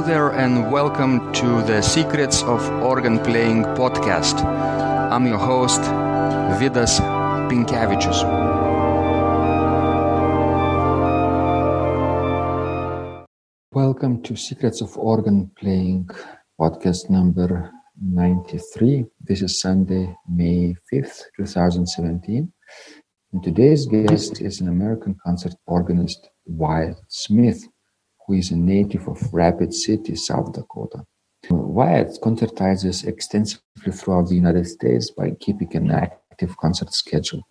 Hello there, and welcome to the Secrets of Organ Playing podcast. I'm your host, Vidas Pinkevičius. Welcome to Secrets of Organ Playing podcast number 93. This is Sunday, May 5th, 2017. And today's guest is an American concert organist, Wyatt Smith who is a native of Rapid City, South Dakota. Wyatt concertizes extensively throughout the United States by keeping an active concert schedule.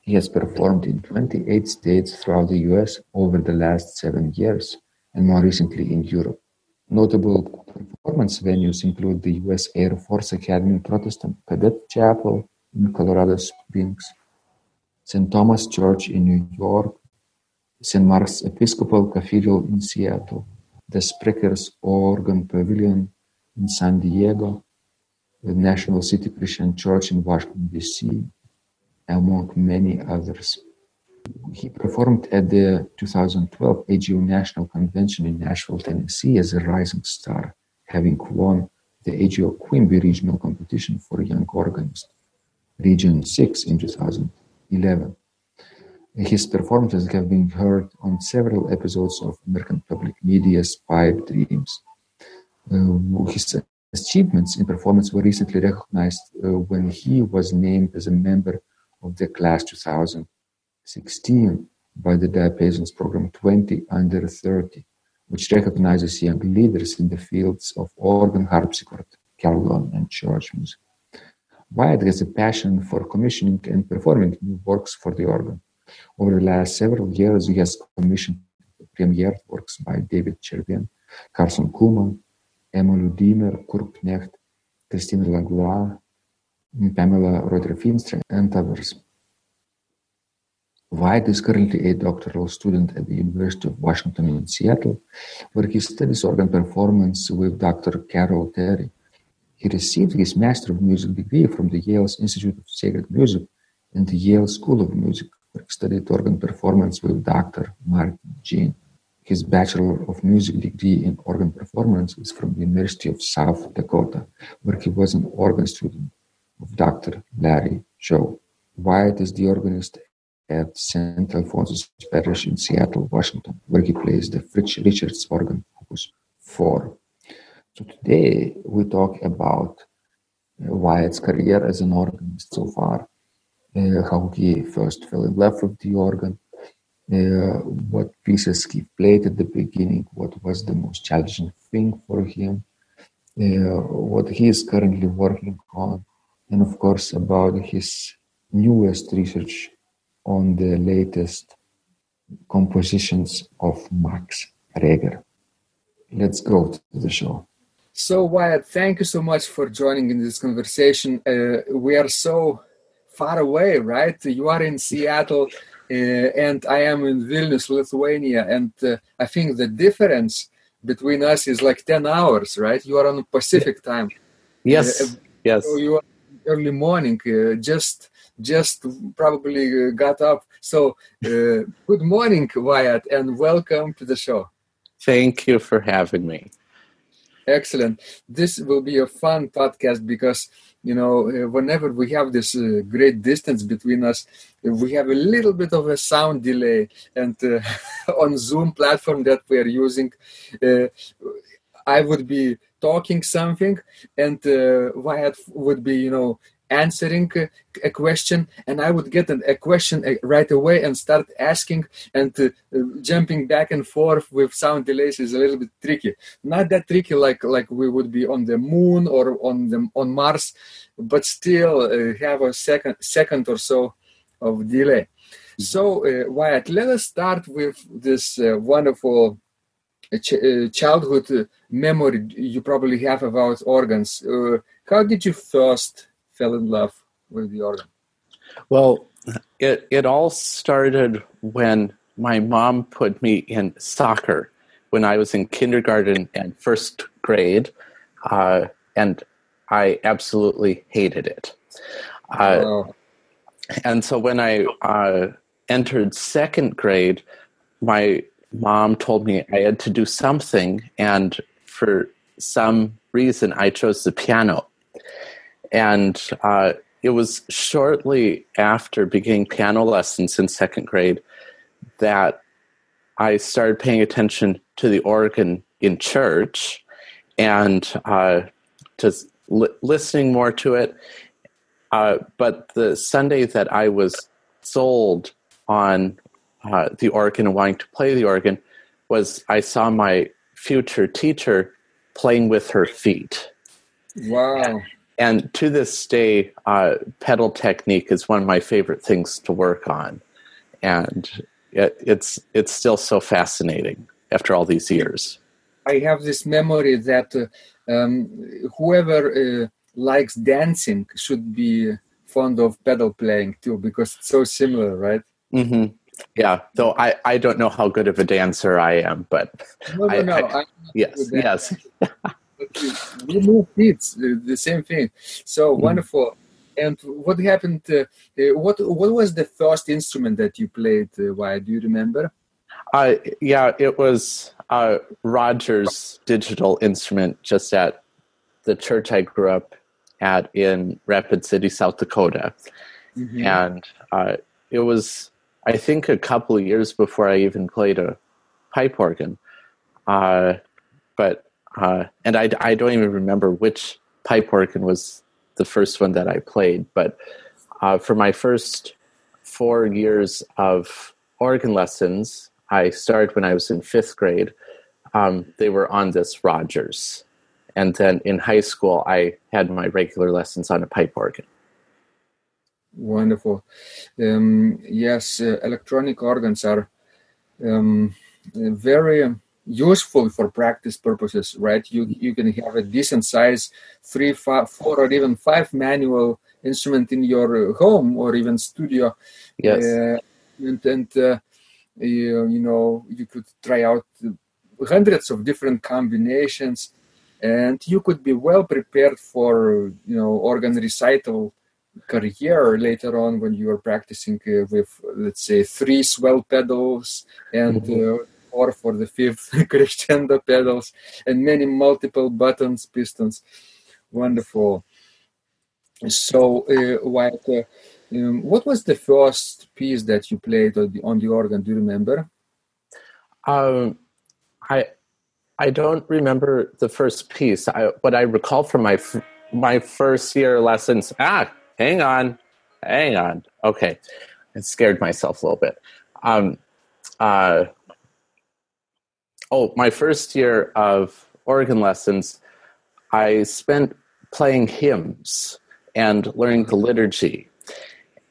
He has performed in 28 states throughout the US over the last seven years, and more recently in Europe. Notable performance venues include the US Air Force Academy Protestant Cadet Chapel in Colorado Springs, St. Thomas Church in New York, St. Mark's Episcopal Cathedral in Seattle, the Spreckels Organ Pavilion in San Diego, the National City Christian Church in Washington, D.C., among many others. He performed at the 2012 AGO National Convention in Nashville, Tennessee as a rising star, having won the AGO Quimby Regional Competition for Young Organist, Region 6 in 2011. His performances have been heard on several episodes of American Public Media's Pipe Dreams. Uh, his achievements in performance were recently recognized uh, when he was named as a member of the class 2016 by the Diapason's program 20 under 30, which recognizes young leaders in the fields of organ, harpsichord, carillon, and church music. Wyatt has a passion for commissioning and performing new works for the organ. Over the last several years, he has commissioned premiered works by David Chervin, Carson Cooman, Emily Diemer, Kurt Knecht, Christine Langlois, Pamela Ruiter-Feenstra, and others. Wyatt is currently a doctoral student at the University of Washington in Seattle, where he studies organ performance with Dr. Carol Terry. He received his Master of Music degree from the Yale Institute of Sacred Music and the Yale School of Music studied organ performance with Dr. Martin Jean. His Bachelor of Music degree in organ performance is from the University of South Dakota, where he was an organ student of Dr. Larry Joe. Wyatt is the organist at St. Alphonsus Parish in Seattle, Washington, where he plays the Fritts Richards organ, Opus 4. So today we talk about Wyatt's career as an organist so far, uh, how he first fell in love with the organ, uh, what pieces he played at the beginning, what was the most challenging thing for him, uh, what he is currently working on, and of course about his newest research on the latest compositions of Max Reger. Let's go to the show. So, Wyatt, thank you so much for joining in this conversation. Uh, we are so far away, right? You are in Seattle, uh, and I am in Vilnius, Lithuania, and uh, I think the difference between us is like ten hours, right? You are on Pacific time. Yes. Uh, yes. So you are early morning. Uh, just just probably uh, got up. So uh, good morning, Wyatt, and welcome to the show. Thank you for having me. Excellent. This will be a fun podcast because you know, uh, whenever we have this uh, great distance between us, we have a little bit of a sound delay. And uh, on Zoom platform that we are using, uh, I would be talking something, and uh, Wyatt would be, you know, answering a question and i would get a question uh, right away and start asking and uh, jumping back and forth with sound delays is a little bit tricky. Not that tricky like like we would be on the moon or on the on mars but still uh, have a second second or so of delay. Mm-hmm. so uh, wyatt let us start with this uh, wonderful ch- childhood memory you probably have about organs. How did you first fell in love with the organ? Well, it it all started when my mom put me in soccer when I was in kindergarten and first grade, uh, and I absolutely hated it. Uh, oh. And so when I uh, entered second grade, my mom told me I had to do something, and for some reason, I chose the piano. And uh, it was shortly after beginning piano lessons in second grade that I started paying attention to the organ in church and uh, just li- listening more to it. Uh, but the Sunday that I was sold on uh, the organ and wanting to play the organ was I saw my future teacher playing with her feet. Wow. And, to this day, uh, pedal technique is one of my favorite things to work on. And it, it's, it's still so fascinating after all these years. I have this memory that uh, um, whoever uh, likes dancing should be fond of pedal playing too, because it's so similar, right? Mm-hmm. Yeah, though I, I don't know how good of a dancer I am, but no, no, I, no. I, yes, yes. we move feet, the same thing. So mm-hmm. wonderful. And what happened? Uh, what what was the first instrument that you played? Uh, why do you remember? Uh, yeah, it was uh, Rogers digital instrument just at the church I grew up at in Rapid City, South Dakota. Mm-hmm. And uh, it was, I think, a couple of years before I even played a pipe organ. Uh, but, uh, and I, I don't even remember which pipe organ was the first one that I played. But uh, for my first four years of organ lessons, I started when I was in fifth grade. Um, they were on this Rogers. And then in high school, I had my regular lessons on a pipe organ. Wonderful. Um, yes, uh, electronic organs are um, very useful for practice purposes, right? You you can have a decent size three, five, four, or even five manual instrument in your home or even studio. Yes. Uh, and and uh, you, you know you could try out hundreds of different combinations and you could be well prepared for you know organ recital career later on when you are practicing uh, with let's say three swell pedals and mm-hmm. Or for the fifth crescendo pedals and many multiple buttons pistons wonderful so uh, uh, um, what was the first piece that you played on the, on the organ do you remember um, i I don't remember the first piece. I, what I recall from my my first year lessons. Ah, hang on, hang on. Okay, I scared myself a little bit. Um, uh, oh, my first year of organ lessons, I spent playing hymns and learning the liturgy,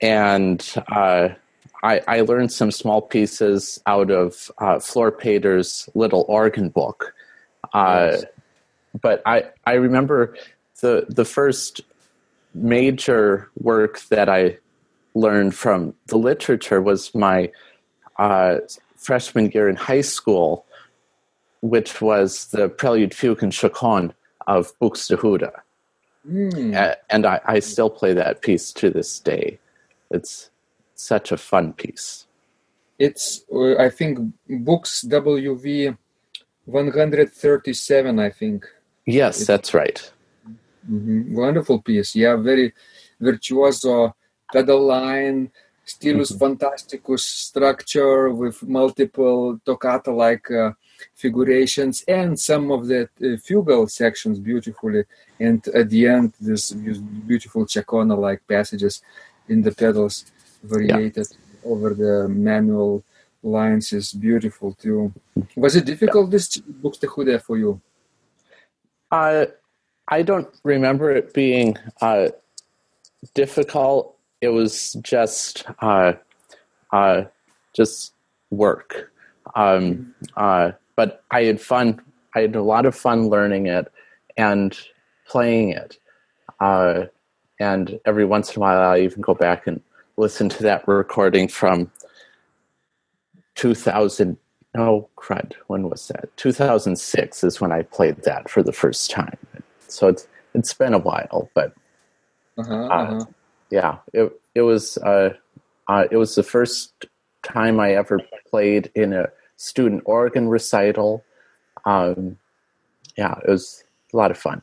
and uh, I, I, learned some small pieces out of uh, Flor Peeters' little organ book. Uh, yes. But I, I remember the the first major work that I learned from the literature was my uh, freshman year in high school, which was the Prelude, Fugue, and Chaconne of Buxtehude. Mm. and I, I still play that piece to this day. It's such a fun piece. It's, uh, I think, BuxWV 137, I think. Yes, that's right. Mm-hmm. Wonderful piece. Yeah, very virtuoso pedal line, stylus mm-hmm. fantasticus structure with multiple toccata like uh, figurations and some of the uh, fugal sections beautifully. And at the end, this beautiful chaconne like passages in the pedals variated yeah. over the manual lines is beautiful too. Was it difficult this Buxtehude for you? Uh, I don't remember it being uh, difficult. It was just uh, uh, just work. Um, uh, but I had fun. I had a lot of fun learning it and playing it. Uh, and every once in a while, I even go back and listen to that recording from 2000 oh crud when was that 2006 is when i played that for the first time so it's it's been a while but uh-huh, uh, uh-huh. yeah it, it was uh, uh, it was the first time i ever played in a student organ recital um, yeah, it was a lot of fun.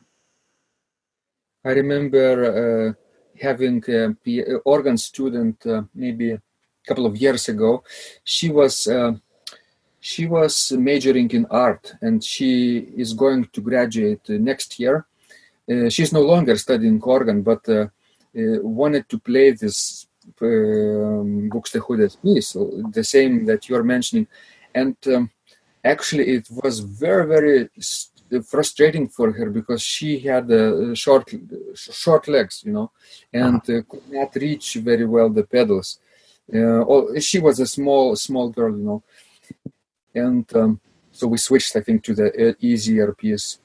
I remember uh, having an organ student uh, maybe a couple of years ago. She was uh, she was majoring in art, and she is going to graduate next year. Uh, she's no longer studying organ, but uh, uh, wanted to play this um, Buxtehude's piece, the same that you're mentioning, and um, actually it was very very frustrating for her because she had uh, short short legs you know and uh, could not reach very well the pedals uh, she was a small small girl you know and um, so we switched i think to the easier piece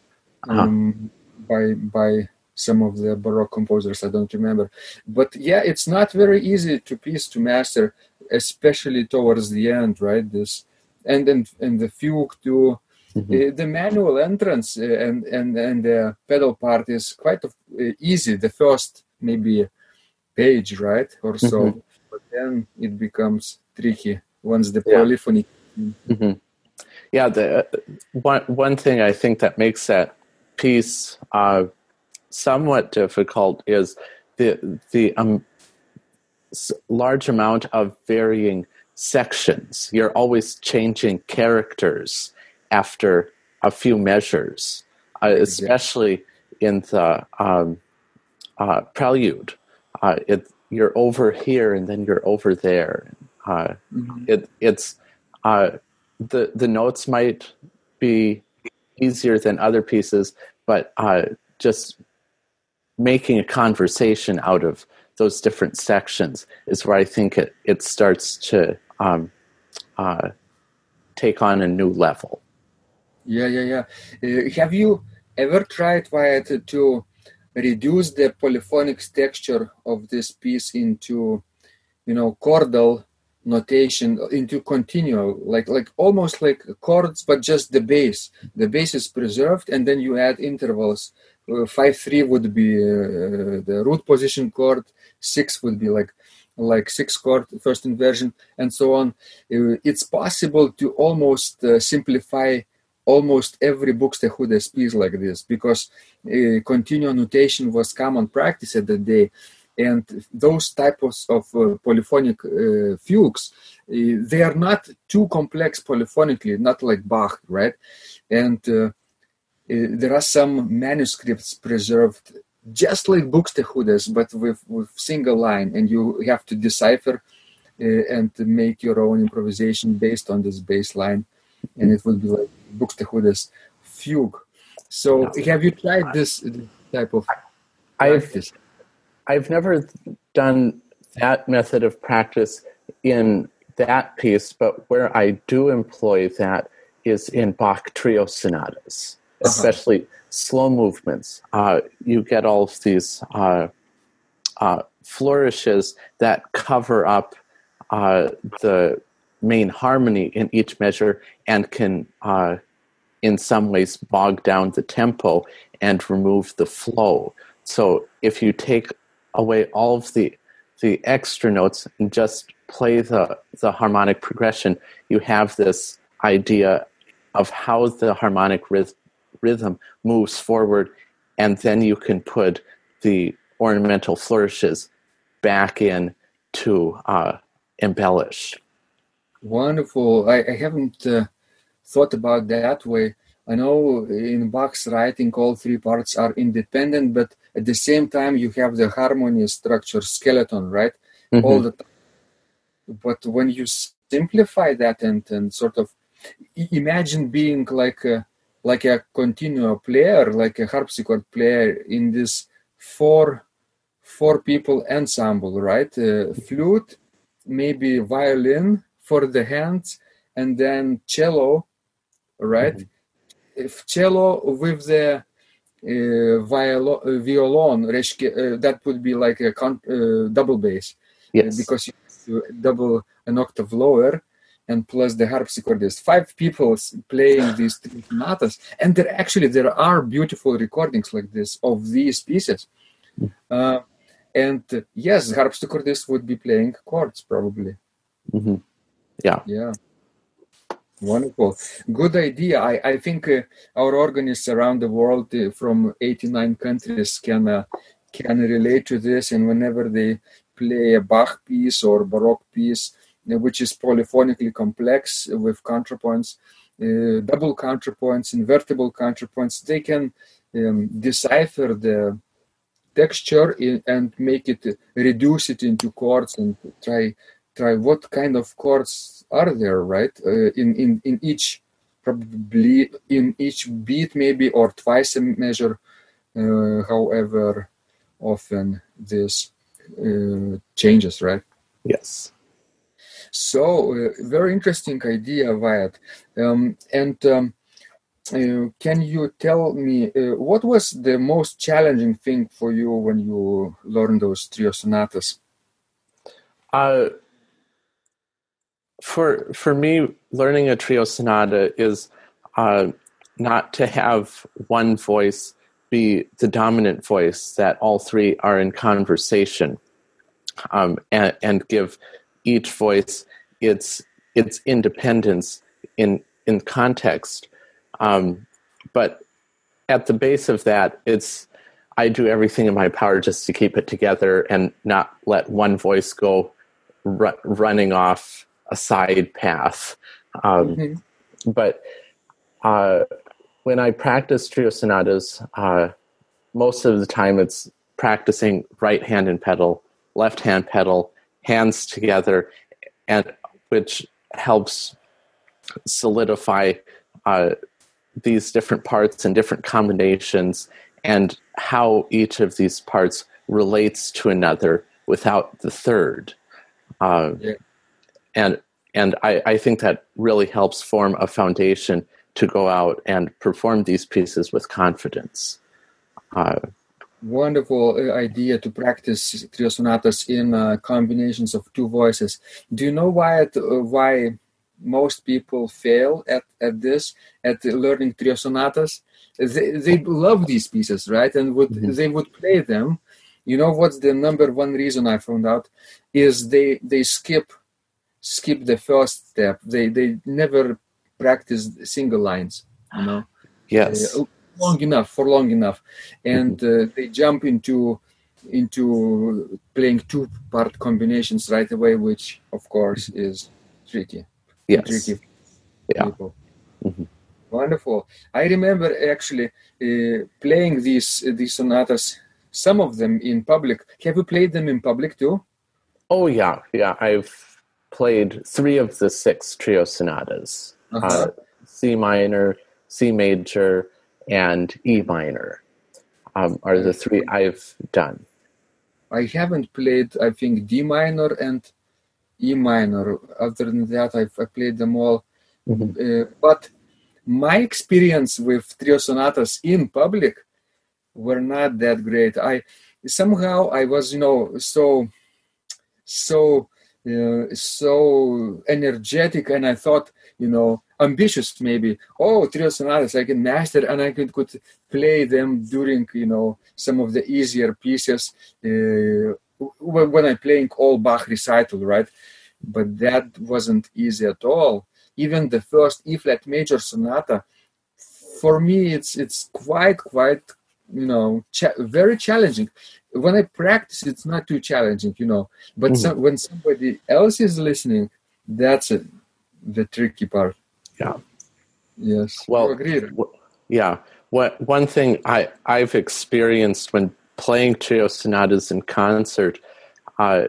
uh-huh. um, uh-huh. by by some of the baroque composers i don't remember but yeah it's not very easy to piece to master especially towards the end right this and then and the fugue to Mm-hmm. the manual entrance uh, and and and the pedal part is quite uh, easy. The first maybe page, right, or so, mm-hmm. but then it becomes tricky once the yeah. polyphony. Mm-hmm. Yeah, the uh, one one thing I think that makes that piece uh, somewhat difficult is the the um, large amount of varying sections. You're always changing characters after a few measures, uh, especially in the um, uh, prelude. Uh, it, you're over here and then you're over there. Uh, mm-hmm. It, it's uh, the the notes might be easier than other pieces, but uh, just making a conversation out of those different sections is where I think it, it starts to um, take on a new level. Yeah, yeah, yeah. Uh, have you ever tried, Wyatt, to reduce the polyphonic texture of this piece into, you know, chordal notation, into continuo, like like almost like chords, but just the bass. The bass is preserved, and then you add intervals. Uh, five three would be uh, the root position chord. Six would be like like six chord first inversion and so on. Uh, it's possible to almost uh, simplify almost every Buxtehude piece like this because uh, notation was common practice at the day. And those types of uh, polyphonic uh, fugues uh, they are not too complex polyphonically not like bach right? And uh, there are some manuscripts preserved just like Buxtehude's but with, with single line and you have to decipher eh, and make your own improvisation based on this baseline and it would be like Buxtehude's fugue. So have you tried this type of practice? I've, I've never done that method of practice in that piece, but where I do employ that is in Bach trio sonatas, uh-huh. especially slow movements. Uh, you get all of these uh, uh, flourishes that cover up uh, the main harmony in each measure and can, uh, in some ways, bog down the tempo and remove the flow. So if you take away all of the the extra notes and just play the, the harmonic progression, you have this idea of how the harmonic ryth- rhythm moves forward, and then you can put the ornamental flourishes back in to uh, embellish. Wonderful. I, I haven't uh, thought about that way. I know in Bach's writing, all three parts are independent, but at the same time, you have the harmony structure skeleton, right? Mm-hmm. All the time. But when you simplify that and, and sort of imagine being like a, like a continuo player, like a harpsichord player in this four four people ensemble, right? Uh, flute, maybe violin, for the hands and then cello right mm-hmm. if cello with the uh, violo, uh, violon uh, that would be like a con- uh, double bass yes. because you double an octave lower and plus the harpsichord is five people playing these three sonatas and there actually there are beautiful recordings like this of these pieces mm. uh, and uh, yes harpsichordist would be playing chords probably mm-hmm. Yeah. Yeah. Wonderful. Good idea. I, I think uh, our organists around the world uh, from 89 countries can uh, can relate to this. And whenever they play a Bach piece or Baroque piece, which is polyphonically complex with counterpoints, uh, double counterpoints, invertible counterpoints, they can um, decipher the texture in, and make it reduce it into chords and try try what kind of chords are there right? Uh, in in in each probably in each beat maybe or twice a measure uh, however often this uh, changes right? Yes so uh, very interesting idea Wyatt um, and um, uh, can you tell me uh, what was the most challenging thing for you when you learned those trio sonatas? Uh, for for me, learning a trio sonata is uh, not to have one voice be the dominant voice; that all three are in conversation, um, and, and give each voice its its independence in in context. Um, but at the base of that, it's I do everything in my power just to keep it together and not let one voice go ru- running off a side path. Um, mm-hmm. But uh, when I practice trio sonatas, uh, most of the time it's practicing right hand and pedal, left hand pedal, hands together, and which helps solidify uh, these different parts and different combinations and how each of these parts relates to another without the third. Uh, yeah. And and I, I think that really helps form a foundation to go out and perform these pieces with confidence. Uh, Wonderful uh, idea to practice trio sonatas in uh, combinations of two voices. Do you know why it, uh, why most people fail at, at this at learning trio sonatas? They, they love these pieces right? And would mm-hmm. they would play them. You know what's the number one reason i found out? Is they they skip skip the first step. They they never practice single lines you know? Yes. Uh, long enough for long enough and mm-hmm. uh, they jump into into playing two part combinations right away which of course is tricky yes. tricky yeah. Mm-hmm. Wonderful. I remember actually uh, playing these uh, these sonatas, some of them in public. Have you played them in public too? Oh yeah, yeah. I've played three of the six trio sonatas: uh-huh. uh, C minor, C major, and E minor. Um, are the three I've done. I haven't played. I think D minor and E minor. Other than that, I've I played them all. Mm-hmm. Uh, but my experience with trio sonatas in public were not that great. I somehow I was, you know, so so uh, so energetic, and I thought, you know, ambitious maybe. Oh, trio sonatas I can master, and I could could play them during, you know, some of the easier pieces. Uh, when I'm playing all Bach recital, right? But that wasn't easy at all. Even the first E flat major sonata, for me, it's it's quite quite you know cha- very challenging. When I practice, it's not too challenging, you know. But mm-hmm. some, when somebody else is listening, that's it, the tricky part. Yeah. Yes. Well, yeah. What one thing I I've experienced when playing trio sonatas in concert uh,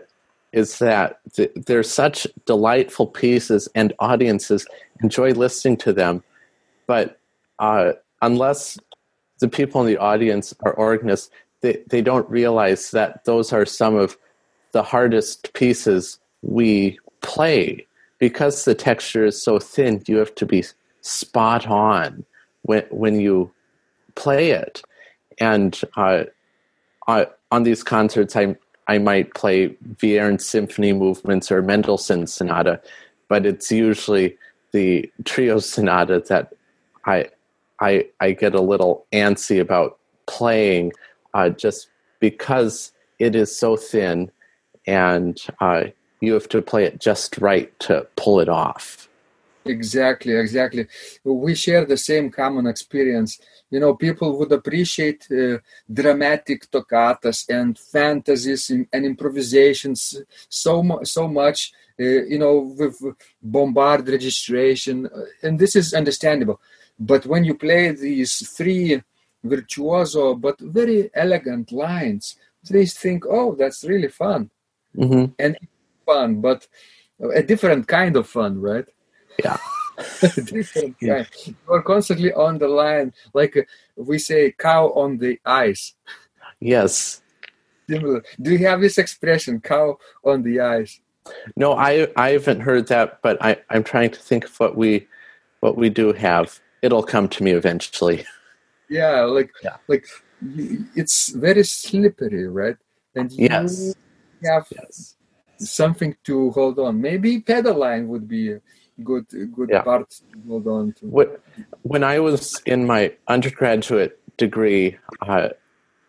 is that th- they're such delightful pieces and audiences enjoy listening to them. But uh, unless the people in the audience are organists, they, they don't realize that those are some of the hardest pieces we play. Because the texture is so thin, you have to be spot on when, when you play it. And uh, uh, on these concerts, I I might play Vierne symphony movements or Mendelssohn sonata, but it's usually the trio sonata that I I I get a little antsy about playing, uh, just because it is so thin, and uh, you have to play it just right to pull it off. Exactly, exactly. We share the same common experience. You know, people would appreciate uh, dramatic toccatas and fantasies and, improvisations so so much. Uh, you know, with bombard registration, uh, and this is understandable. But when you play these three virtuoso but very elegant lines, they think, "Oh, that's really fun," Mm-hmm. and fun, but a different kind of fun, right? Yeah. different Yeah. kind. You're constantly on the line, like uh, we say, cow on the ice. Yes. Similar. Do you have this expression, cow on the ice? No, I I haven't heard that, but I I'm trying to think of what we what we do have. It'll come to me eventually. Yeah, like Yeah. like it's very slippery, right? And you Yes. have Yes. something to hold on. Maybe pedal line would be a good good Yeah. part to hold on to. When, when I was in my undergraduate degree, uh,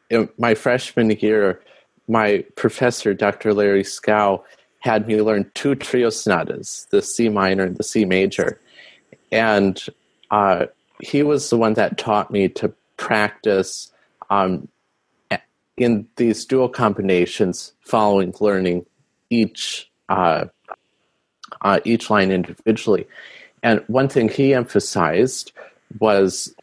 in my freshman year, my professor, Dr. Larry Scow, had me learn two trio sonatas, the C minor and the C major. And uh, he was the one that taught me to practice um, in these dual combinations following learning each uh, uh, each line individually. And one thing he emphasized was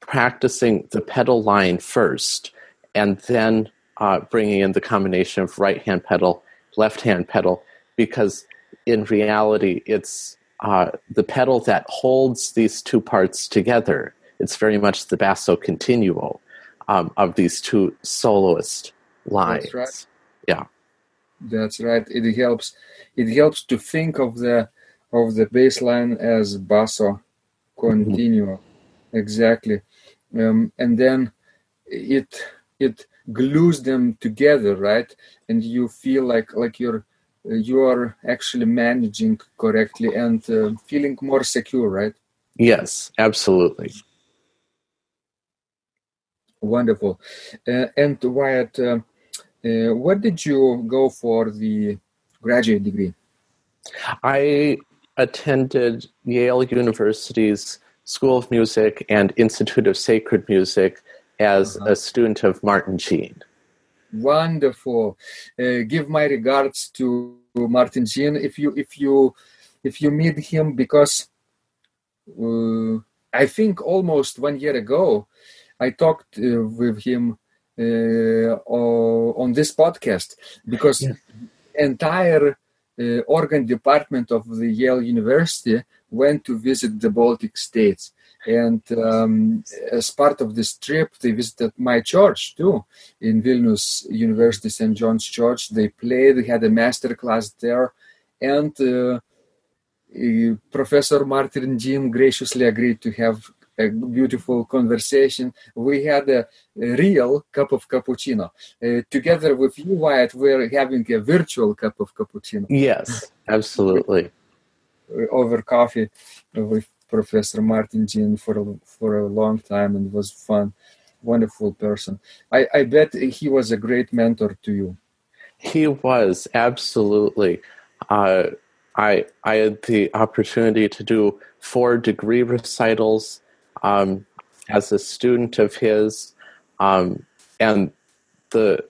practicing the pedal line first and then uh, bringing in the combination of right hand pedal, left hand pedal, because in reality, it's uh, the pedal that holds these two parts together. It's very much the basso continuo um, of these two soloist lines. right. Yeah. That's right. It helps. It helps to think of the of the bass line as basso continuo. Exactly, um, and then it it glues them together, right? And you feel like like you're you are actually managing correctly and uh, feeling more secure, right? Yes, absolutely. Wonderful. Uh, and Wyatt, uh, uh, what did you go for the graduate degree? I attended Yale University's School of Music and Institute of Sacred Music as Uh-huh. a student of Martin Jean. Wonderful. Uh, give my regards to Martin Jean if you if you if you meet him because uh, I think almost one year ago I talked uh, with him uh, on this podcast because Yeah. entire uh, organ department of the Yale University went to visit the Baltic states. And um, as part of this trip, they visited my church too in Vilnius University, St. John's Church. They played, they had a master class there, and uh, Professor Martin Jean graciously agreed to have a beautiful conversation. We had a, a real cup of cappuccino. Uh, together with you, Wyatt, we're having a virtual cup of cappuccino Yes, absolutely. uh, over coffee with Professor Martin Jean for a, for a long time, and was fun. Wonderful person. I, I bet he was a great mentor to you. He was absolutely. Uh, I I had the opportunity to do four degree recitals um, as a student of his, um, and the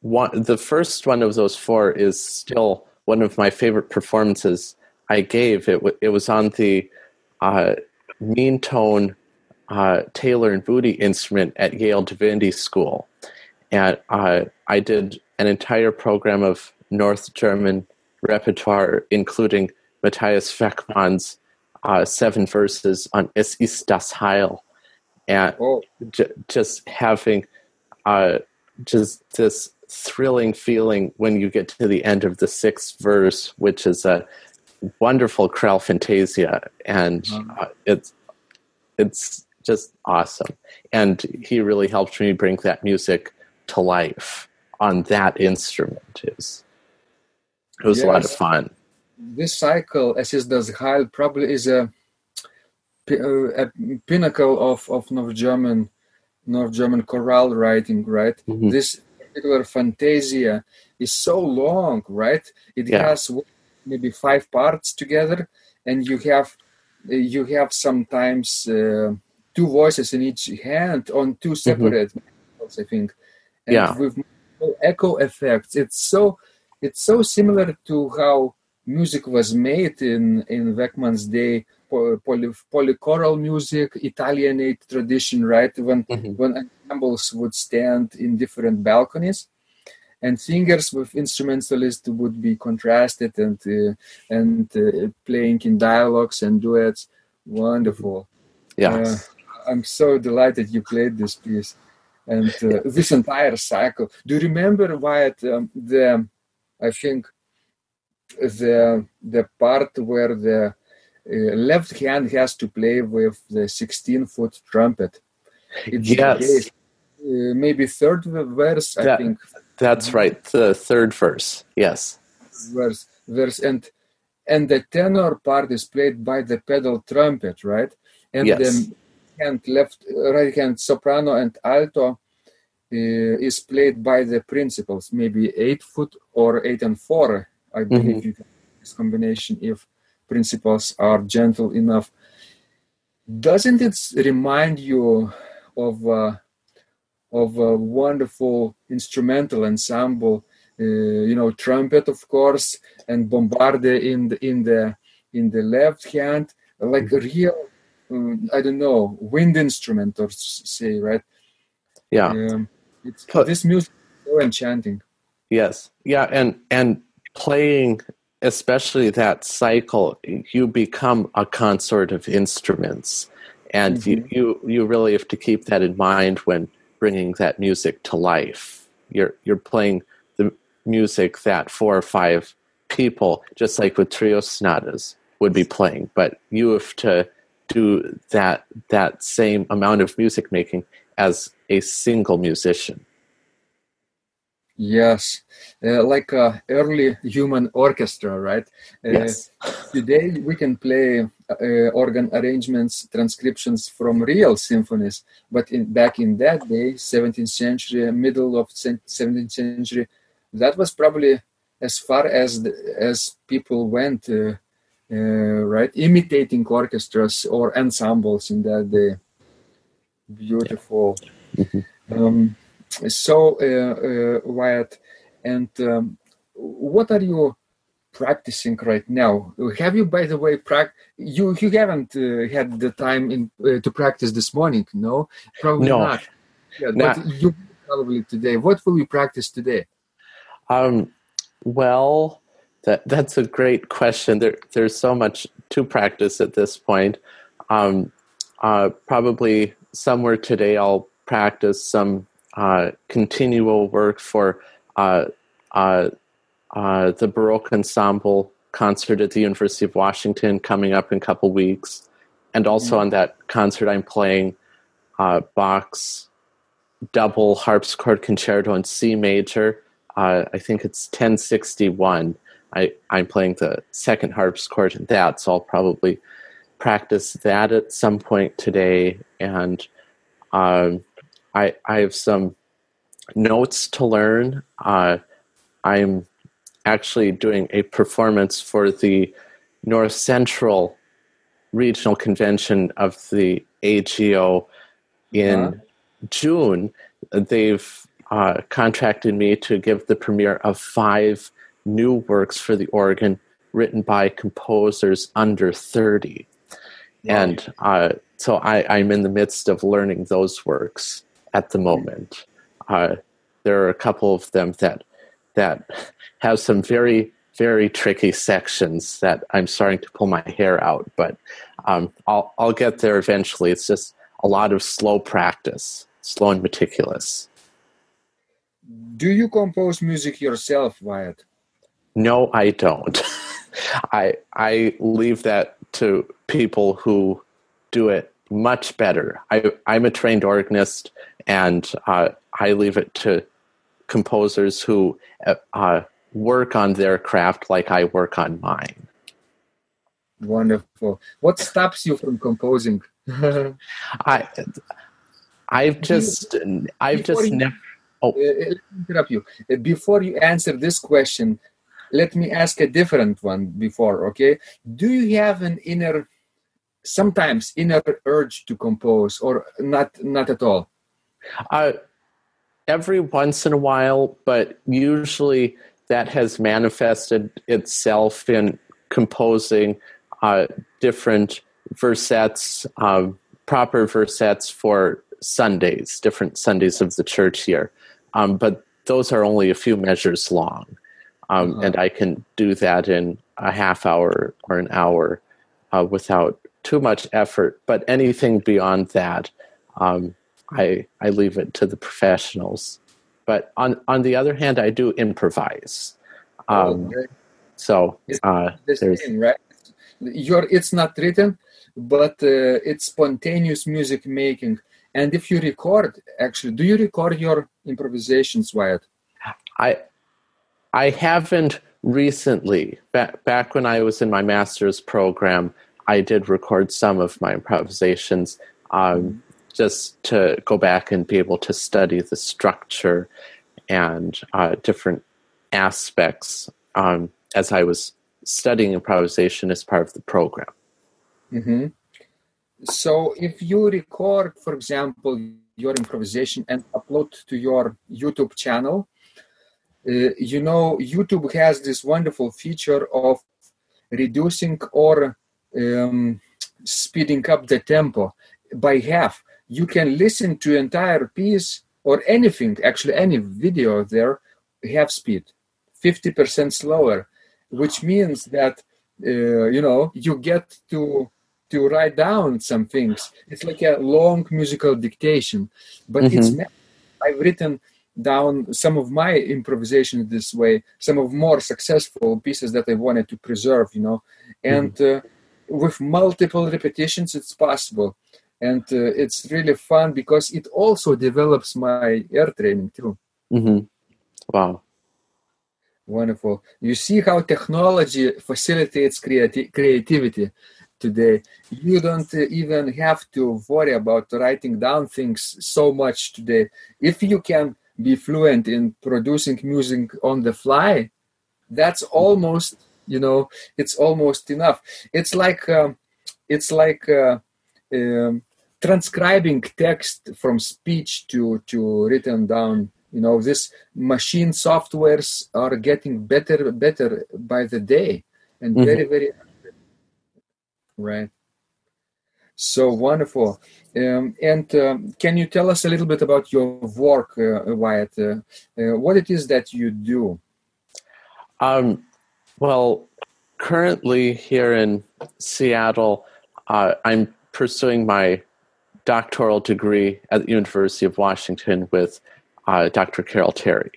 one the first one of those four is still one of my favorite performances I gave. It w- it was on the uh, mean tone uh, Taylor and Boody instrument at Yale Divinity School, and uh, I did an entire program of North German repertoire, including Matthias Weckmann's uh, seven verses on Es ist das Heil, and Oh, j- just having uh, just this thrilling feeling when you get to the end of the sixth verse, which is a wonderful Chorale Fantasia, and uh, it's it's just awesome. And he really helped me bring that music to life on that instrument. It was, it was a lot of fun. this cycle, Es ist das Heil, probably is a, uh, a pinnacle of, of North German North German chorale writing, right? Mhm. This particular Fantasia is so long, right? It Yeah. has maybe five parts together, and you have you have sometimes uh, two voices in each hand on two mm-hmm. separate mm-hmm. I think. And yeah. with echo effects, it's so it's so similar to how music was made in in Weckmann's day, poly, polychoral music, Italianate tradition, right? When mm-hmm. when ensembles would stand in different balconies, and singers with instrumentalists would be contrasted and uh, and uh, playing in dialogues and duets. Wonderful. Yeah. Uh, I'm so delighted you played this piece and uh, this entire cycle. Do you remember Wyatt um, the I think the the part where the uh, left hand has to play with the 16 foot trumpet. It's yes. Uh, maybe third verse, I think. That's right, the third verse. Yes. Verse, verse, and and the tenor part is played by the pedal trumpet, right? And yes. the hand left, right hand soprano and alto uh, is played by the principals, maybe eight foot or eight and four. I believe mm-hmm. you can this combination if principals are gentle enough. Doesn't it remind you of uh, of a wonderful instrumental ensemble? Uh, you know, trumpet, of course, and bombarde in the in the in the left hand, like a real um, I don't know, wind instrument or say, right? Yeah. Um, it's, this music is so enchanting. Yes. Yeah. And, and playing, especially that cycle, you become a consort of instruments. And mm-hmm. you, you, you really have to keep that in mind when bringing that music to life. You're, you're playing the music that four or five people, just like with trio sonatas, would be playing, but you have to do that that same amount of music making as a single musician. Yes, uh, like a early human orchestra, right? Uh, yes. today we can play uh, organ arrangements, transcriptions from real symphonies, but in, back in that day, 17th century, middle of 17th century, that was probably as far as the, as people went uh, uh, right? Imitating orchestras or ensembles in that day. Beautiful. Mm-hmm. Um, so, uh, uh, Wyatt, and um, what are you practicing right now? Have you, by the way, you you haven't uh, had the time in, uh, to practice this morning? No, probably no. not. Yeah, not. but you probably today. What will you practice today? Um, well, that that's a great question. There, there's so much to practice at this point. Um, uh, probably somewhere today, I'll practice some continuo work for uh, uh, uh the Baroque Ensemble concert at the University of Washington coming up in a couple weeks, and also mm-hmm. on that concert, I'm playing uh, Bach's double harpsichord concerto in C major. I think it's 1061 I, I'm playing the second harpsichord in that, so I'll probably practice that at some point today. And um, I, I have some notes to learn. Uh, I'm actually doing a performance for the North Central Regional Convention of the AGO in uh-huh. June. They've uh, contracted me to give the premiere of five new works for the organ written by composers under 30. And uh, so I, I'm in the midst of learning those works at the moment. Uh, there are a couple of them that that have some very very tricky sections that I'm starting to pull my hair out, but um, I'll I'll get there eventually. It's just a lot of slow practice, slow and meticulous. Do you compose music yourself, Wyatt? No, I don't. I I leave that to people who do it much better. I I'm a trained organist, and uh, I leave it to composers who uh, work on their craft like I work on mine. Wonderful. What stops you from composing? I I've just I've just never. Oh. Uh, interrupt you. Uh, before you answer this question, let me ask a different one before, okay? Do you have an inner, sometimes inner urge to compose, or not? Not at all. Uh, every once in a while, but usually that has manifested itself in composing uh, different versets, uh, proper versets for Sundays, different Sundays of the church year. Um, but those are only a few measures long. Um, uh-huh. And I can do that in a half hour or an hour uh, without too much effort. But anything beyond that, um, I, I leave it to the professionals. But on, on the other hand, I do improvise. Um, okay. So uh, the same, right? Your, it's not written, but uh, it's spontaneous music making. And if you record, actually, do you record your improvisations, Wyatt? I I haven't recently. Back back when I was in my master's program, I did record some of my improvisations, um, just to go back and be able to study the structure and uh, different aspects um, as I was studying improvisation as part of the program. Mm-hmm. So if you record, for example, your improvisation and upload to your YouTube channel, uh, you know, YouTube has this wonderful feature of reducing or um, speeding up the tempo by half. You can listen to entire piece or anything, actually any video there, half speed, 50% slower, which means that, uh, you know, you get to to write down some things. It's like a long musical dictation, but mm-hmm. it's I've written down some of my improvisation this way, some of more successful pieces that I wanted to preserve, you know, and mm-hmm. uh, with multiple repetitions, it's possible. And uh, it's really fun because it also develops my air training too. Mm-hmm. Wow. Wonderful. You see how technology facilitates creati- creativity today. You don't even have to worry about writing down things so much today. If you can be fluent in producing music on the fly, that's almost you know it's almost enough. It's like um, it's like uh, um, transcribing text from speech to to written down. You know this machine softwares are getting better better by the day and mm-hmm. very very right. So wonderful. Um, and um, can you tell us a little bit about your work uh, wyatt? Uh, uh, what it is that you do? Um, well currently here in seattle uh, i'm pursuing my doctoral degree at the university of washington with uh, Dr. Carol Terry.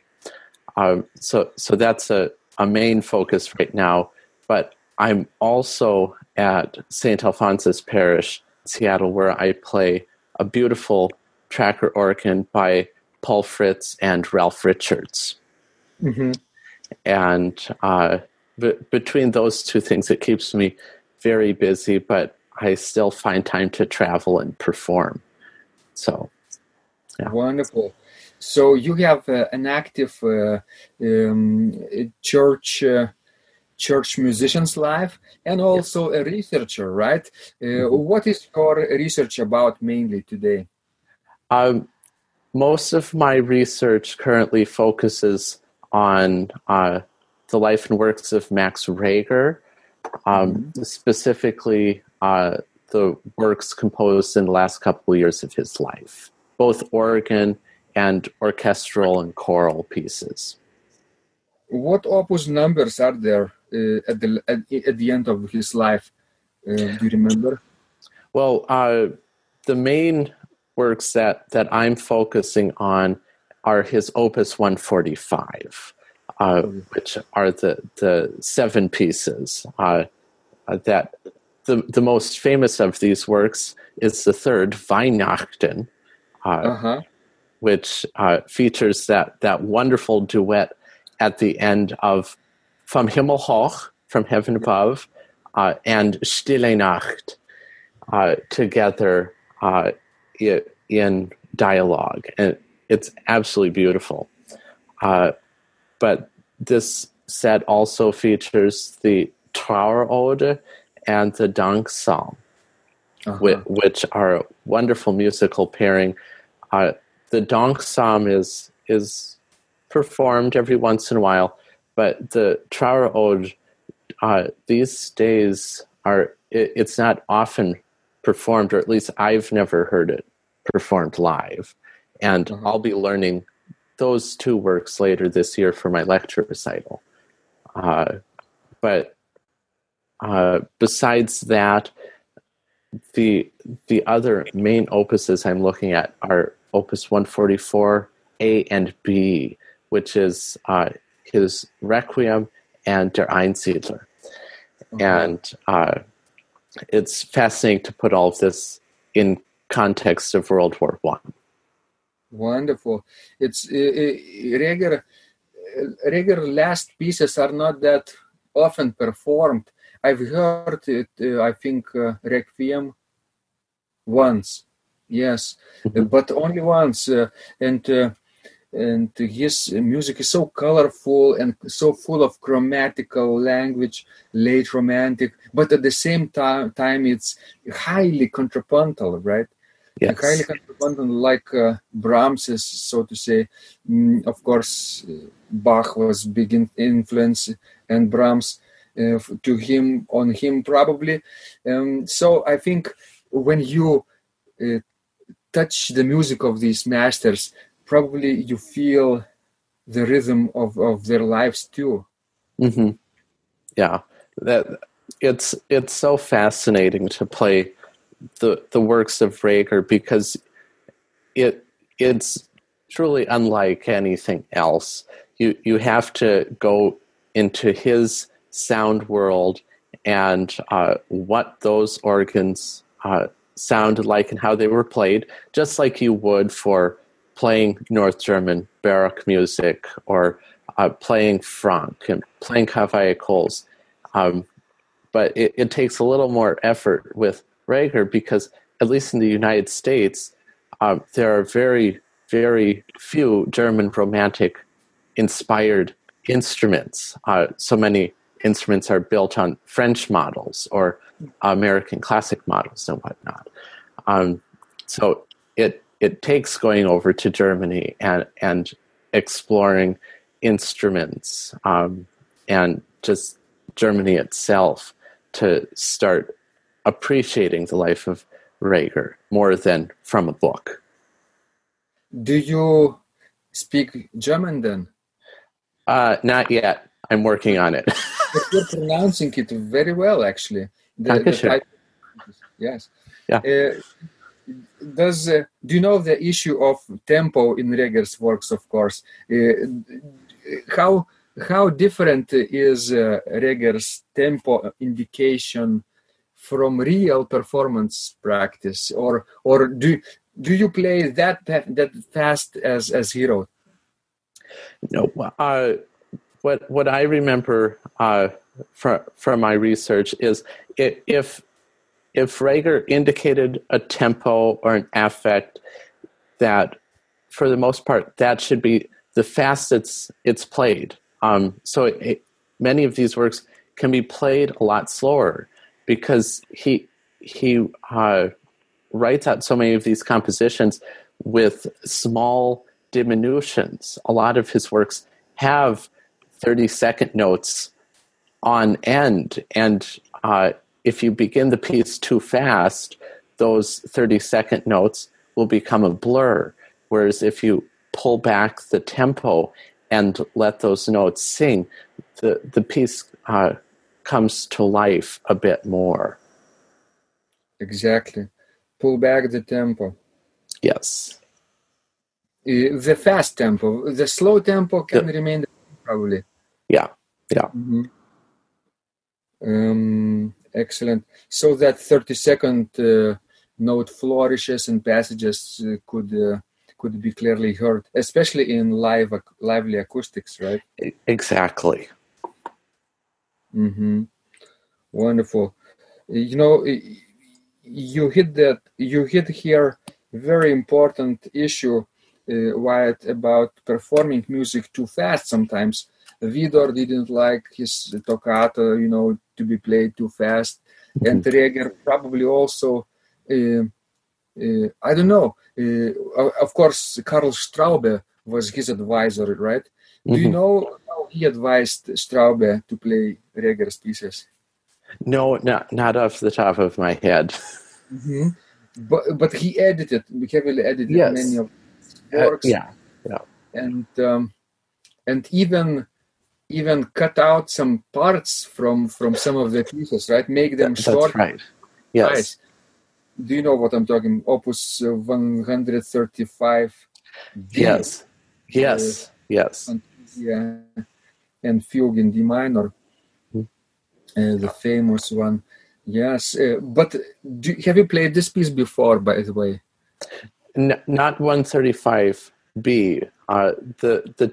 Um, so, so that's a, a main focus right now. But I'm also at St. Alphonsus Parish, Seattle, where I play a beautiful tracker organ by Paul Fritts and Ralph Richards. Mm-hmm. And uh, b- between those two things, it keeps me very busy, but I still find time to travel and perform. So, yeah. Wonderful. So you have uh, an active uh, um, church uh, church musicians life and also yes. a researcher, right? Uh, mm-hmm. What is your research about mainly today? Um, most of my research currently focuses on uh, the life and works of Max Reger, um, mm-hmm. specifically uh, the works composed in the last couple of years of his life, both organ and orchestral and choral pieces. What opus numbers are there uh, at the at, at, the end of his life? Uh, do you remember? Well, uh, the main works that that I'm focusing on are his Opus 145, uh, which are the the seven pieces. Uh, uh, that the the most famous of these works is the third Weihnachten. Uh-huh which uh, features that, that wonderful duet at the end of Vom Himmel hoch, from heaven above, uh, and Stille Nacht uh, together uh, in dialogue. And it's absolutely beautiful. Uh, but this set also features the Trauerode and the Dank Psalm, uh-huh. which, which, are a wonderful musical pairing. Uh, the Dank Psalm is is performed every once in a while, but the Trauerode uh, these days are it, it's not often performed, or at least I've never heard it performed live. And uh-huh. I'll be learning those two works later this year for my lecture recital. Uh, but uh, besides that, the the other main opuses I'm looking at are Opus 144 A and B, which is uh, his Requiem and Der Einsiedler. Okay. And uh, it's fascinating to put all of this in context of World War One. Wonderful. It's uh, Reger. Reger last pieces are not that often performed. I've heard it. Uh, I think uh, Requiem once, yes, mm-hmm. but only once, uh, and uh, and his music is so colorful and so full of chromatical language late romantic but at the same time time it's highly contrapuntal right yes. highly contrapuntal like uh, brahms's so to say mm, of course bach was big in influence and brahms to him on him probably um, so i think when you uh, touch the music of these masters probably you feel the rhythm of, of their lives too. Mm-hmm. Yeah, that it's it's so fascinating to play the the works of Reger because it it's truly unlike anything else. You you have to go into his sound world and uh, what those organs uh, sounded like and how they were played, just like you would for playing North German Baroque music or uh, playing Franck and playing Cavaillé-Colls. Um, but it, it, takes a little more effort with Reger because, at least in the United States, um, there are very, very few German Romantic inspired instruments. Uh, so many instruments are built on French models or American classic models and whatnot. Um, so it it takes going over to Germany and and exploring instruments um, and just Germany itself to start appreciating the life of Reger more than from a book. Do you speak German then? Uh, not yet. I'm working on it. you're pronouncing it very well, actually. The, the yes. Yeah. Uh, does uh, do you know the issue of tempo in Reger's works? Of course, uh, how how different is uh, Reger's tempo indication from real performance practice, or or do do you play that that fast as as he wrote? No, uh, what what I remember uh, from from my research is if if Reger indicated a tempo or an affect, that for the most part that should be the fastest it's played. Um, so it, many of these works can be played a lot slower because he he uh, writes out so many of these compositions with small diminutions. A lot of his works have thirty second notes on end, and uh, if you begin the piece too fast, those 30 second notes will become a blur. Whereas if you pull back the tempo and let those notes sing, the, the piece uh, comes to life a bit more. Exactly. Pull back the tempo. Yes. Uh, the fast tempo. The slow tempo can the, remain probably. Yeah. Yeah. Mm-hmm. Um, excellent. So that 30 second uh, note flourishes and passages uh, could uh, could be clearly heard, especially in live lively acoustics, right? Exactly. Mm-hmm. Wonderful. You know, you hit that. You hit here very important issue, uh, Wyatt, about performing music too fast sometimes. Widor didn't like his toccata, you know, to be played too fast, mm-hmm. and Reger probably also, uh, uh, I don't know. Uh, of course, Karl Straube was his advisor, right? Mm-hmm. Do you mm-hmm. know how he advised Straube to play Reger's pieces? No, not not off the top of my head. Mm-hmm. But but he edited, heavily edited yes. many of works. Uh, yeah, yeah, and um, and even even cut out some parts from from some of the pieces, right? Make them That's short. right. Yes. Nice. Do you know what I'm talking? Opus 135. Yes. Yes. Uh, yes. Yeah. And Fugue in D minor, mm-hmm. uh, the famous one. Yes, uh, but do, have you played this piece before? By the way, Not 135B. Uh, the the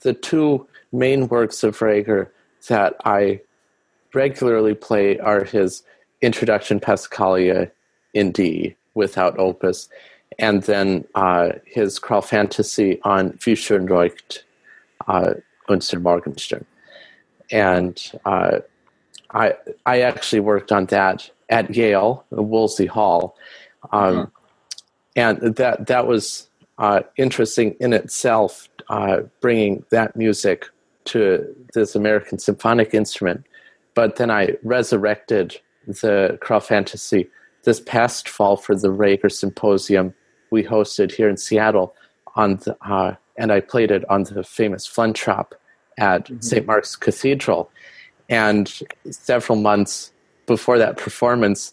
the two main works of Reger that I regularly play are his Introduction Passacaglia in D without opus, and then uh, his Chorale Fantasy on Wie schön leucht uh, und Morgenstern. And uh, I I actually worked on that at Yale, Woolsey Hall, um, mm-hmm. And that that was uh, interesting in itself, uh, bringing that music to this American symphonic instrument. But then I resurrected the Chorale Fantasy this past fall for the Reger Symposium we hosted here in Seattle on the, uh, and I played it on the famous Flentrop at mm-hmm. St. Mark's Cathedral. And several months before that performance,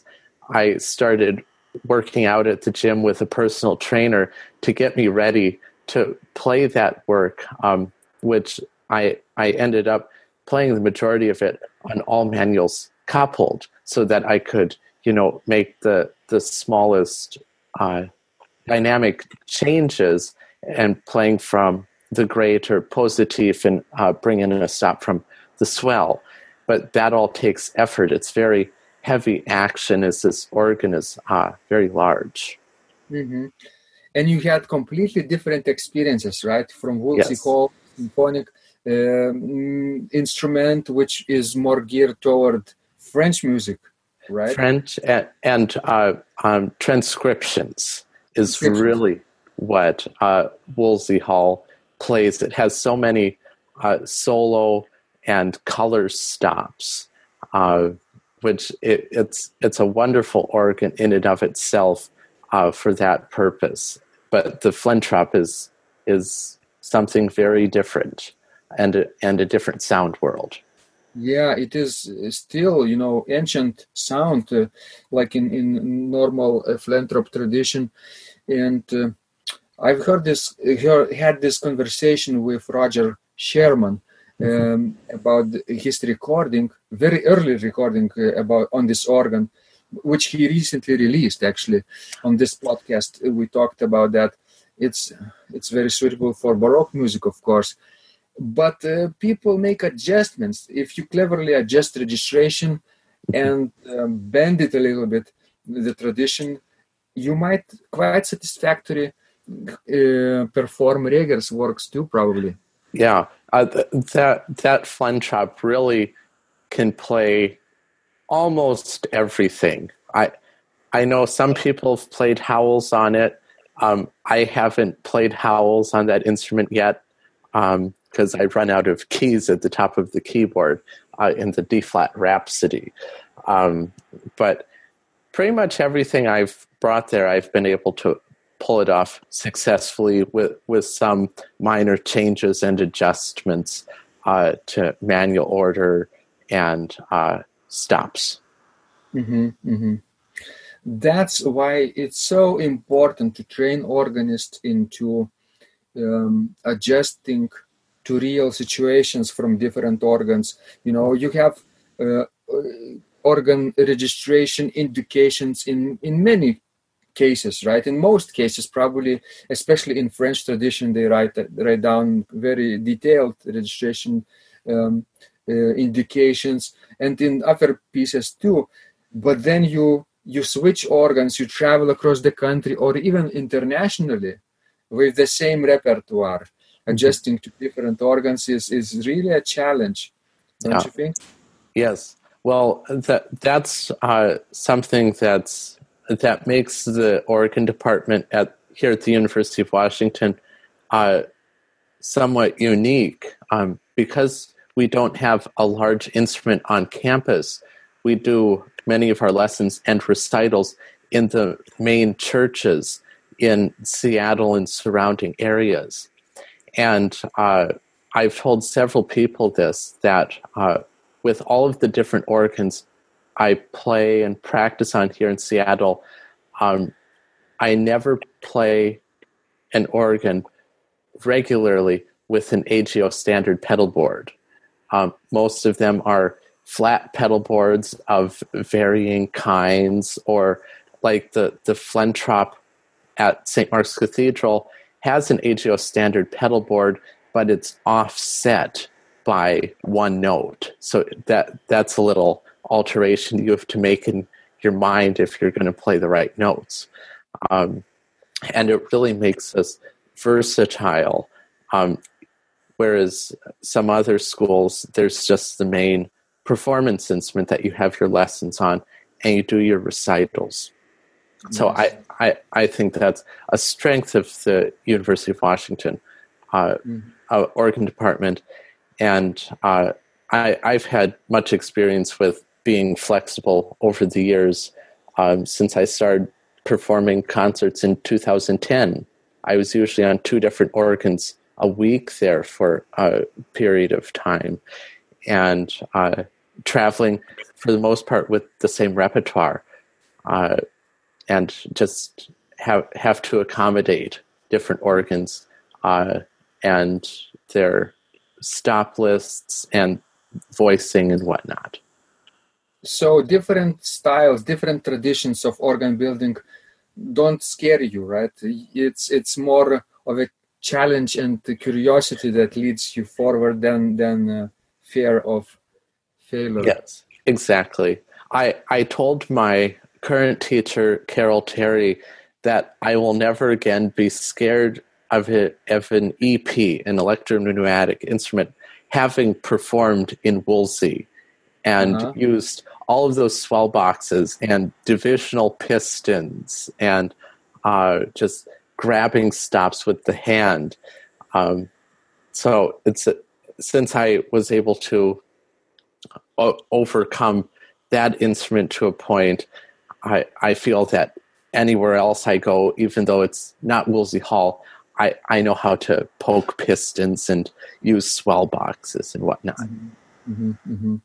I started working out at the gym with a personal trainer to get me ready to play that work, um, which I I ended up playing the majority of it on all manuals coupled, so that I could you know make the the smallest uh, dynamic changes and playing from the greater positive and uh, bring in a stop from the swell but that all takes effort. It's very heavy action as this organ is uh, very large. Mm-hmm. And you had completely different experiences, right? From. Hall symphonic um, instrument, which is more geared toward French music, right? French and, and uh, um, transcriptions is really what uh, Woolsey Hall plays. It has so many uh, solo and color stops, uh, which it, it's it's a wonderful organ in and of itself uh, for that purpose. But the Flentrop is is something very different and a, and a different sound world. Yeah, it is still you know ancient sound, uh, like in in normal uh, Flentrop tradition, and. Uh, I've heard this, heard, had this conversation with Roger Sherman. Um, about his recording, very early recording uh, about on this organ, which he recently released. Actually, on this podcast, we talked about that. It's it's very suitable for baroque music, of course, but uh, people make adjustments. If you cleverly adjust registration and um, bend it a little bit, the tradition, you might quite satisfactory uh, perform Reger's works too, probably. Yeah, uh, that that Flentrop really can play almost everything. I I know some people have played Howells on it. Um, I haven't played Howells on that instrument yet because um, I run out of keys at the top of the keyboard uh, in the D flat Rhapsody. Um, but pretty much everything I've brought there, I've been able to pull it off successfully with, with some minor changes and adjustments uh, to manual order and uh, stops. Mm-hmm, mm-hmm. That's why it's so important to train organists into um, adjusting to real situations from different organs. You know, you have uh, organ registration indications in, in many cases, right? In most cases, probably, especially in French tradition, they write write down very detailed registration um, uh, indications, and in other pieces too. But then you you switch organs, you travel across the country or even internationally with the same repertoire. adjusting to different organs is, is really a challenge, don't yeah. you think? Yes. Well, that that's uh, something that's that makes the organ department at here at the University of Washington uh, somewhat unique um, because we don't have a large instrument on campus. We do many of our lessons and recitals in the main churches in Seattle and surrounding areas. And uh, I've told several people this that uh, with all of the different organs I play and practice on here in Seattle, um, I never play an organ regularly with an AGO standard pedal board. Um, most of them are flat pedal boards of varying kinds, or like the, the Flentrop at St. Mark's Cathedral has an AGO standard pedal board, but it's offset by one note. So that that's a little alteration you have to make in your mind if you're going to play the right notes. Um, and it really makes us versatile. Um, whereas some other schools, there's just the main performance instrument that you have your lessons on, and you do your recitals. So I, I, I think that's a strength of the University of Washington uh, mm-hmm. uh, organ department, and uh, I, I've had much experience with being flexible over the years um, since I started performing concerts in 2010. I was usually on two different organs a week there for a period of time, and uh, traveling for the most part with the same repertoire. Uh, and just have have to accommodate different organs uh, and their stop lists and voicing and whatnot. So different styles, different traditions of organ building don't scare you, right? It's it's more of a challenge and curiosity that leads you forward than than uh, fear of failure. Yes, exactly. I I told my current teacher, Carol Terry, that I will never again be scared of, it, of an EP, an electropneumatic instrument, having performed in Woolsey and uh-huh. used all of those swell boxes and divisional pistons and uh, just grabbing stops with the hand. Um, so it's since I was able to uh, overcome that instrument to a point, I, I feel that anywhere else I go, even though it's not Woolsey Hall, I, I know how to poke pistons and use swell boxes and whatnot. Mm-hmm, mm-hmm, mm-hmm.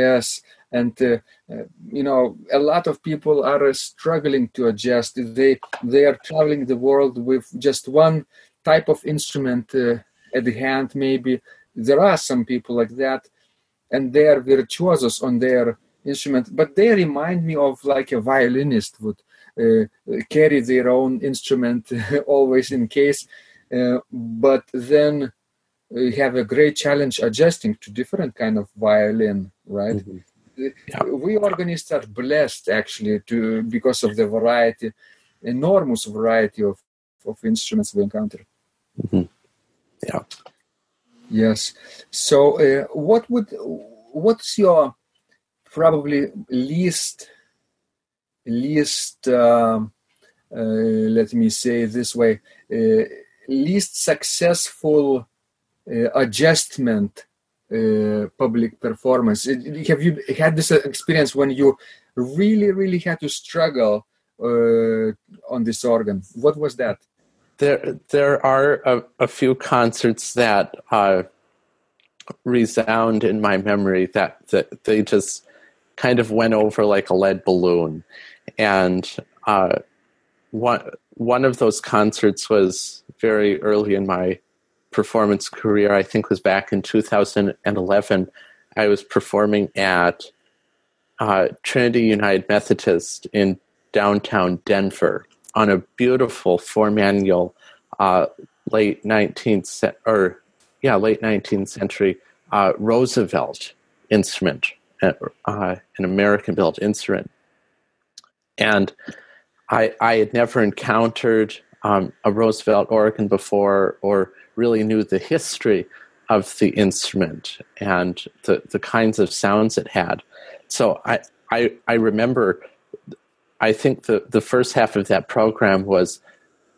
Yes, and uh, uh, you know a lot of people are uh, struggling to adjust. They they are traveling the world with just one type of instrument uh, at the hand. Maybe there are some people like that, and they are virtuosos on their instrument, but they remind me of like a violinist would uh, carry their own instrument always in case, uh, but then have a great challenge adjusting to different kind of violin, right? Mm-hmm. Yeah. We organists are blessed actually to because of the variety, enormous variety of, of instruments we encounter. Mm-hmm. Yeah. Yes. So, uh, what would what's your probably least least uh, uh, let me say this way uh, least successful uh, adjustment uh, public performance. Have you had this experience when you really really had to struggle uh, on this organ? What was that? There there are a, a few concerts that resound in my memory that, that they just kind of went over like a lead balloon. And uh, one one of those concerts was very early in my performance career. I think was back in 2011. I was performing at uh, Trinity United Methodist in downtown Denver on a beautiful four manual uh, late 19th or yeah late 19th century uh, Roosevelt instrument uh, an American built instrument. And I, I had never encountered um, a Roosevelt organ before or really knew the history of the instrument and the, the kinds of sounds it had. So I, I, I remember, I think the, the first half of that program was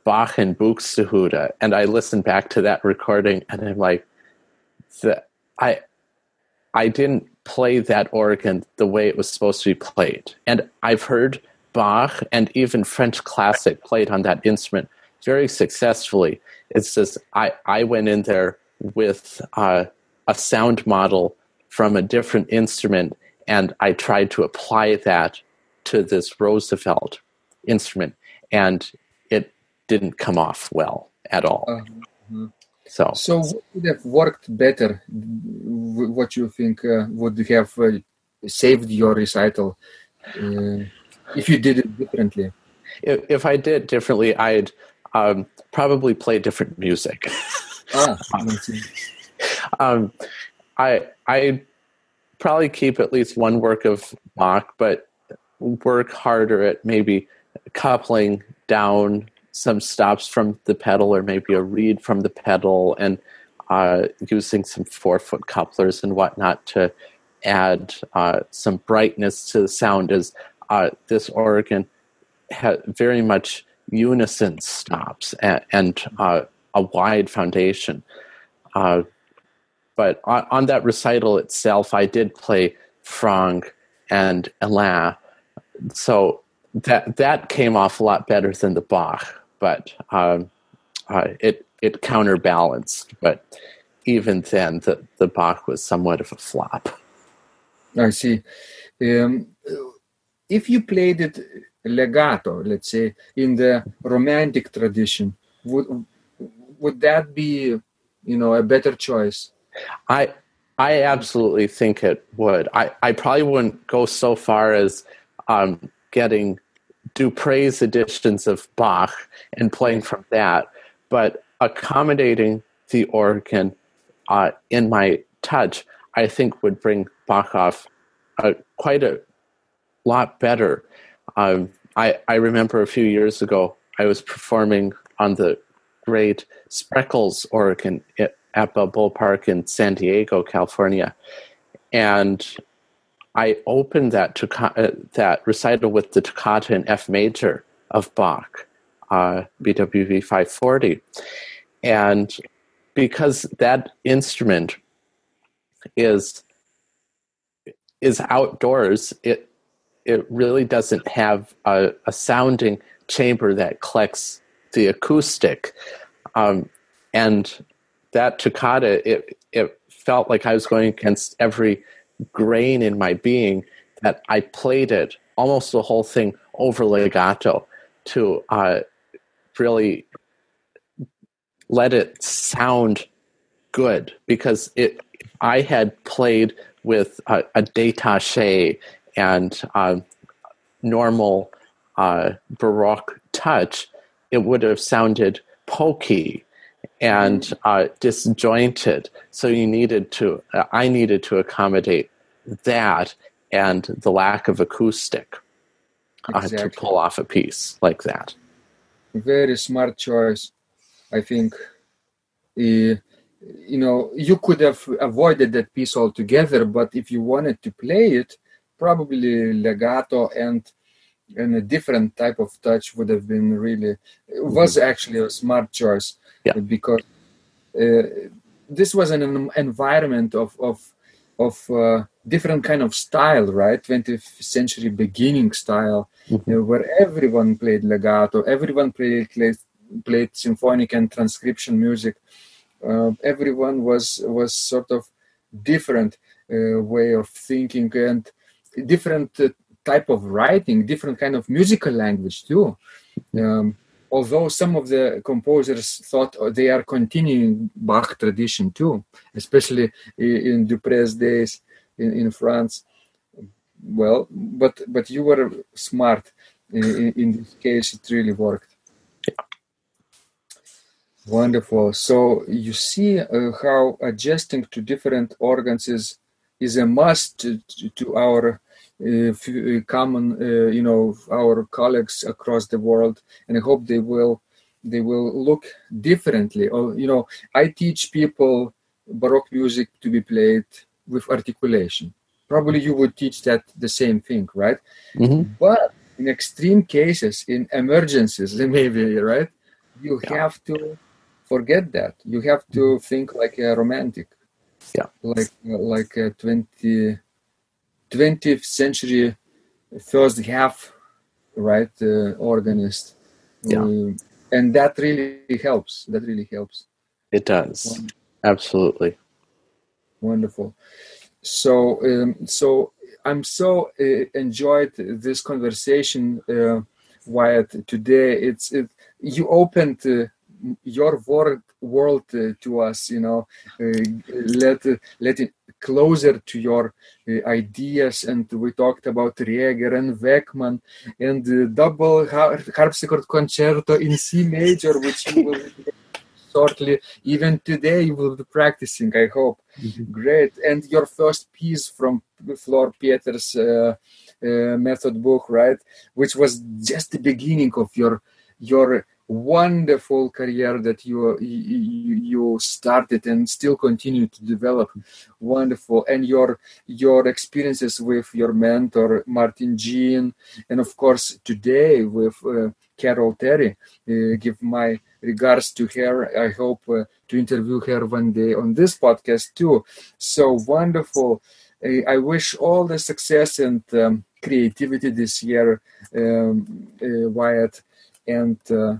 Bach and Buxtehude. And I listened back to that recording and I'm like, the, I, I didn't play that organ the way it was supposed to be played. And I've heard Bach and even French classic played on that instrument very successfully. It's just I, I went in there with uh, a sound model from a different instrument and I tried to apply that to this Roosevelt instrument and it didn't come off well at all. Uh-huh. So, so what would have worked better? What you think uh, would have uh, saved your recital uh, if you did it differently? If, if I did differently, I'd um, probably play different music. ah, um, I I probably keep at least one work of Bach, but work harder at maybe coupling down some stops from the pedal or maybe a reed from the pedal and uh, using some four foot couplers and whatnot to add uh, some brightness to the sound as uh, this organ had very much unison stops and, and uh, a wide foundation. Uh, but on, on, that recital itself, I did play Franck and Alain. So that that came off a lot better than the Bach but um, uh, it it counterbalanced. But even then, the the Bach was somewhat of a flop. I see. Um, if you played it legato, let's say in the romantic tradition, would would that be, you know, a better choice? I I absolutely think it would. I, I probably wouldn't go so far as um, getting Dupre's editions of Bach and playing from that, but accommodating the organ uh, in my touch, I think would bring Bach off uh, quite a lot better. Um, I, I remember a few years ago, I was performing on the great Spreckels organ at, at Balboa Park in San Diego, California. And I opened that uh, that recital with the toccata in F major of Bach, uh, BWV 540, and because that instrument is is outdoors, it it really doesn't have a, a sounding chamber that collects the acoustic, um, and that toccata it it felt like I was going against every grain in my being that I played it almost the whole thing over legato to uh, really let it sound good because it I had played with a, a détaché and uh, normal uh, baroque touch, it would have sounded pokey and uh, disjointed. So you needed to, uh, I needed to accommodate that and the lack of acoustic uh, exactly. to pull off a piece like that. Very smart choice, I think. Uh, you know, you could have avoided that piece altogether, but if you wanted to play it, probably legato and and a different type of touch would have been really was mm-hmm. actually a smart choice yeah. because uh, this was an environment of of of uh, different kind of style right 20th century beginning style mm-hmm. you know, where everyone played legato everyone played played, played symphonic and transcription music uh, everyone was was sort of different uh, way of thinking and different uh, type of writing different kind of musical language too um, although some of the composers thought they are continuing Bach tradition too, especially in Dupre's days in, in France. Well, but but you were smart. In, in this case, it really worked. Wonderful. So you see uh, how adjusting to different organs is is a must to, to our uh, uh, common, uh, you know, our colleagues across the world, and I hope they will they will look differently. Or you know, I teach people baroque music to be played with articulation. Probably you would teach that the same thing, right? Mm-hmm. But in extreme cases, in emergencies, maybe right, you Yeah. have to forget that. You have to think like a romantic, Yeah. like like a 20, 20th century first half, right, uh, organist. Yeah. Um, and that really helps. That really helps. It does. Absolutely. Wonderful. So, um, so I'm so uh, enjoyed this conversation, uh, Wyatt. Today, it's it, you opened uh, your world world uh, to us. You know, uh, let let it closer to your uh, ideas, and we talked about Reger and Weckmann and the double har- harpsichord concerto in C major, which you will shortly. Even today, you will be practicing. I hope. Great. And your first piece from Flor Peeters' uh, uh, method book, right? Which was just the beginning of your your wonderful career that you you, you started and still continue to develop. Wonderful. And your your experiences with your mentor Martin Jean, and of course today with uh, Carol Terry. Uh, give my regards to her. I hope uh, to interview her one day on this podcast too. So wonderful. I wish all the success and um, creativity this year, um, uh, Wyatt, and uh,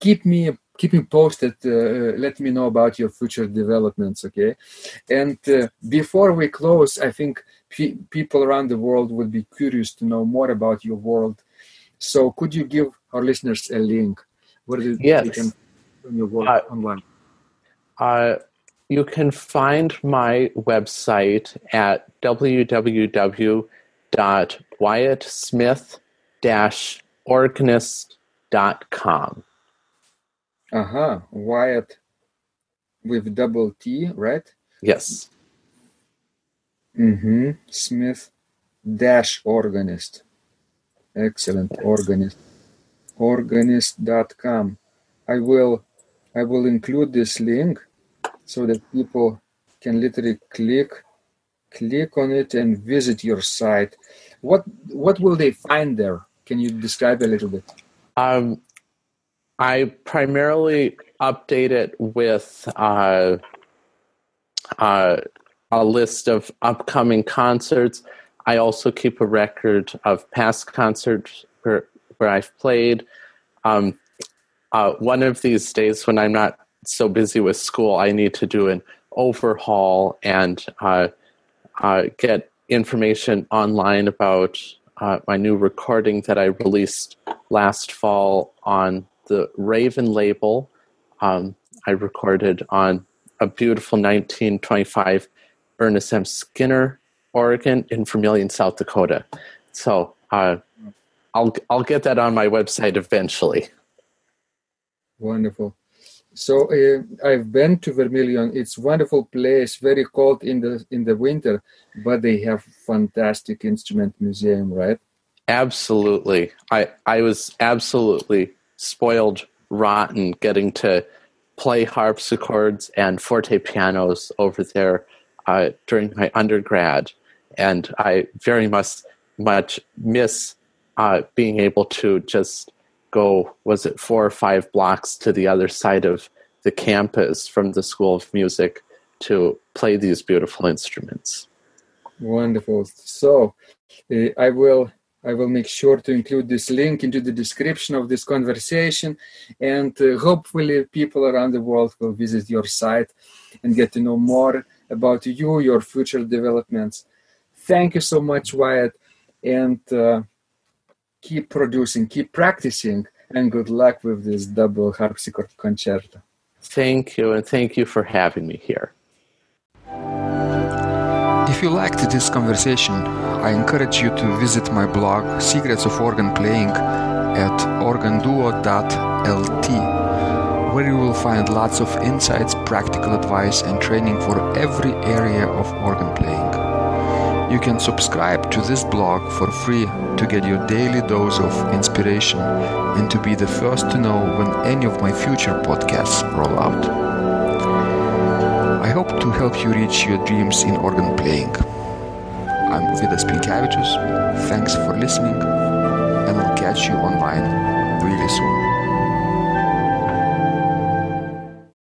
keep me keep me posted. Uh, let me know about your future developments, okay? And uh, before we close, I think pe- people around the world would be curious to know more about your world. So, could you give our listeners a link where they, Yes. they can find your work Uh, online? Uh, you can find my website at www.wyatt-smith-organist.com. Uh huh. Wyatt with double T, right? Yes, Mm-hmm. Smith dash organist. Excellent. Organist. Organist.com. I will I will include this link so that people can literally click click on it and visit your site. What what will they find there? Can you describe a little bit? Um, I primarily update it with uh, uh, a list of upcoming concerts. I also keep a record of past concerts where, where I've played. Um, uh, one of these days, when I'm not so busy with school, I need to do an overhaul and uh, uh, get information online about uh, my new recording that I released last fall on the Raven label. Um, I recorded on a beautiful 1925 Ernest M. Skinner organ in Vermillion, South Dakota. So uh, I'll I'll get that on my website eventually. Wonderful. So uh, I've been to Vermillion. It's wonderful place, very cold in the in the winter, but they have fantastic instrument museum, right? Absolutely. I, I was absolutely spoiled rotten getting to play harpsichords and forte pianos over there uh, during my undergrad. And I very much, much miss uh, being able to just go, was it four or five blocks to the other side of the campus from the School of Music to play these beautiful instruments. Wonderful. So uh, I will I will make sure to include this link into the description of this conversation, and uh, hopefully people around the world will visit your site and get to know more about you, your future developments. Thank you so much, Wyatt, and uh, keep producing, keep practicing, and good luck with this double harpsichord concerto. Thank you, and thank you for having me here. If you liked this conversation, I encourage you to visit my blog Secrets of Organ Playing at organduo.lt, where you will find lots of insights, practical advice, and training for every area of organ playing. You can subscribe to this blog for free to get your daily dose of inspiration and to be the first to know when any of my future podcasts roll out. I hope to help you reach your dreams in organ playing. I'm Vidas Pinkevičius. Thanks for listening, and I'll catch you online really soon.